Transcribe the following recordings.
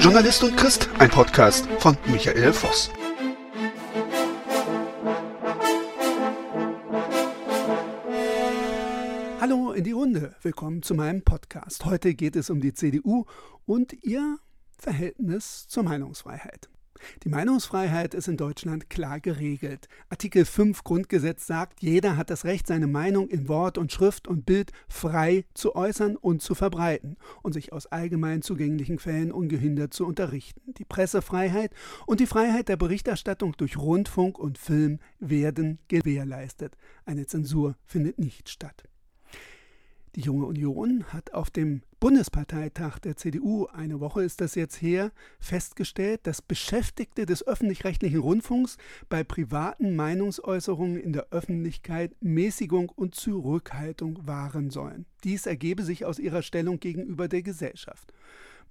Journalist und Christ, ein Podcast von Michael Voss. Hallo in die Runde, willkommen zu meinem Podcast. Heute geht es um die CDU und ihr Verhältnis zur Meinungsfreiheit. Die Meinungsfreiheit ist in Deutschland klar geregelt. Artikel 5 Grundgesetz sagt, jeder hat das Recht, seine Meinung in Wort und Schrift und Bild frei zu äußern und zu verbreiten und sich aus allgemein zugänglichen Quellen ungehindert zu unterrichten. Die Pressefreiheit und die Freiheit der Berichterstattung durch Rundfunk und Film werden gewährleistet. Eine Zensur findet nicht statt. Die Junge Union hat auf dem Bundesparteitag der CDU, eine Woche ist das jetzt her, festgestellt, dass Beschäftigte des öffentlich-rechtlichen Rundfunks bei privaten Meinungsäußerungen in der Öffentlichkeit Mäßigung und Zurückhaltung wahren sollen. Dies ergebe sich aus ihrer Stellung gegenüber der Gesellschaft.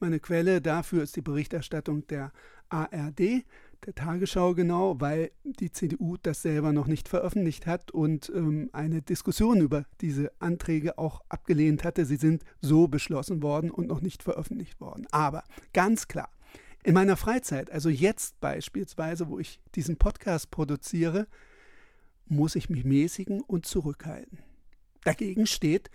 Meine Quelle dafür ist die Berichterstattung der ARD der Tagesschau genau, weil die CDU das selber noch nicht veröffentlicht hat und ähm, eine Diskussion über diese Anträge auch abgelehnt hatte. Sie sind so beschlossen worden und noch nicht veröffentlicht worden. Aber ganz klar, in meiner Freizeit, also jetzt beispielsweise, wo ich diesen Podcast produziere, muss ich mich mäßigen und zurückhalten. Dagegen steht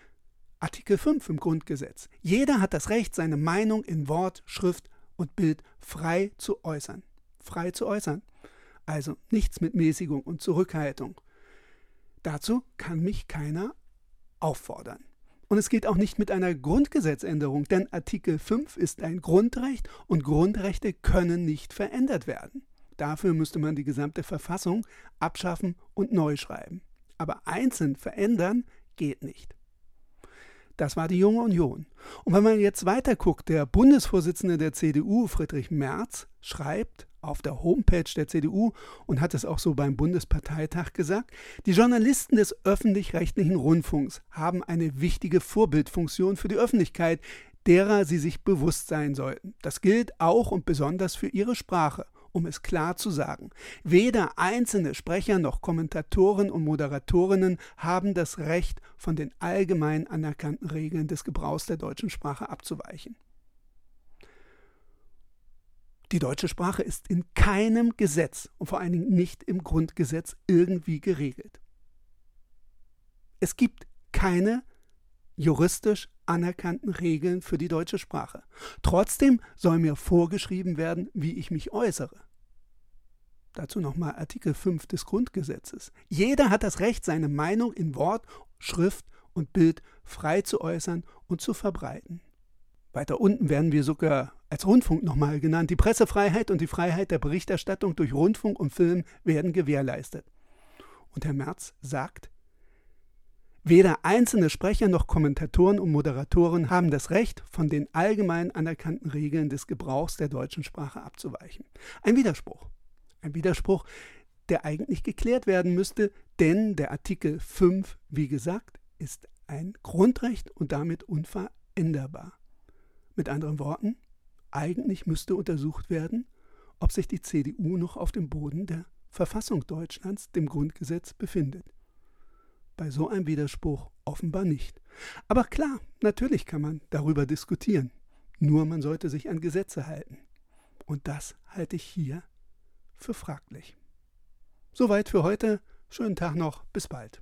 Artikel 5 im Grundgesetz. Jeder hat das Recht, seine Meinung in Wort, Schrift und Bild frei zu äußern frei zu äußern. Also nichts mit Mäßigung und Zurückhaltung. Dazu kann mich keiner auffordern. Und es geht auch nicht mit einer Grundgesetzänderung, denn Artikel 5 ist ein Grundrecht und Grundrechte können nicht verändert werden. Dafür müsste man die gesamte Verfassung abschaffen und neu schreiben. Aber einzeln verändern geht nicht. Das war die Junge Union. Und wenn man jetzt weiter guckt, der Bundesvorsitzende der CDU, Friedrich Merz, schreibt auf der Homepage der CDU und hat es auch so beim Bundesparteitag gesagt, die Journalisten des öffentlich-rechtlichen Rundfunks haben eine wichtige Vorbildfunktion für die Öffentlichkeit, derer sie sich bewusst sein sollten. Das gilt auch und besonders für ihre Sprache um es klar zu sagen. Weder einzelne Sprecher noch Kommentatoren und Moderatorinnen haben das Recht, von den allgemein anerkannten Regeln des Gebrauchs der deutschen Sprache abzuweichen. Die deutsche Sprache ist in keinem Gesetz und vor allen Dingen nicht im Grundgesetz irgendwie geregelt. Es gibt keine juristisch anerkannten Regeln für die deutsche Sprache. Trotzdem soll mir vorgeschrieben werden, wie ich mich äußere. Dazu nochmal Artikel 5 des Grundgesetzes. Jeder hat das Recht, seine Meinung in Wort, Schrift und Bild frei zu äußern und zu verbreiten. Weiter unten werden wir sogar als Rundfunk nochmal genannt. Die Pressefreiheit und die Freiheit der Berichterstattung durch Rundfunk und Film werden gewährleistet. Und Herr Merz sagt, Weder einzelne Sprecher noch Kommentatoren und Moderatoren haben das Recht, von den allgemein anerkannten Regeln des Gebrauchs der deutschen Sprache abzuweichen. Ein Widerspruch. Ein Widerspruch, der eigentlich geklärt werden müsste, denn der Artikel 5, wie gesagt, ist ein Grundrecht und damit unveränderbar. Mit anderen Worten, eigentlich müsste untersucht werden, ob sich die CDU noch auf dem Boden der Verfassung Deutschlands, dem Grundgesetz, befindet. Bei so einem Widerspruch offenbar nicht. Aber klar, natürlich kann man darüber diskutieren. Nur man sollte sich an Gesetze halten. Und das halte ich hier für fraglich. Soweit für heute. Schönen Tag noch. Bis bald.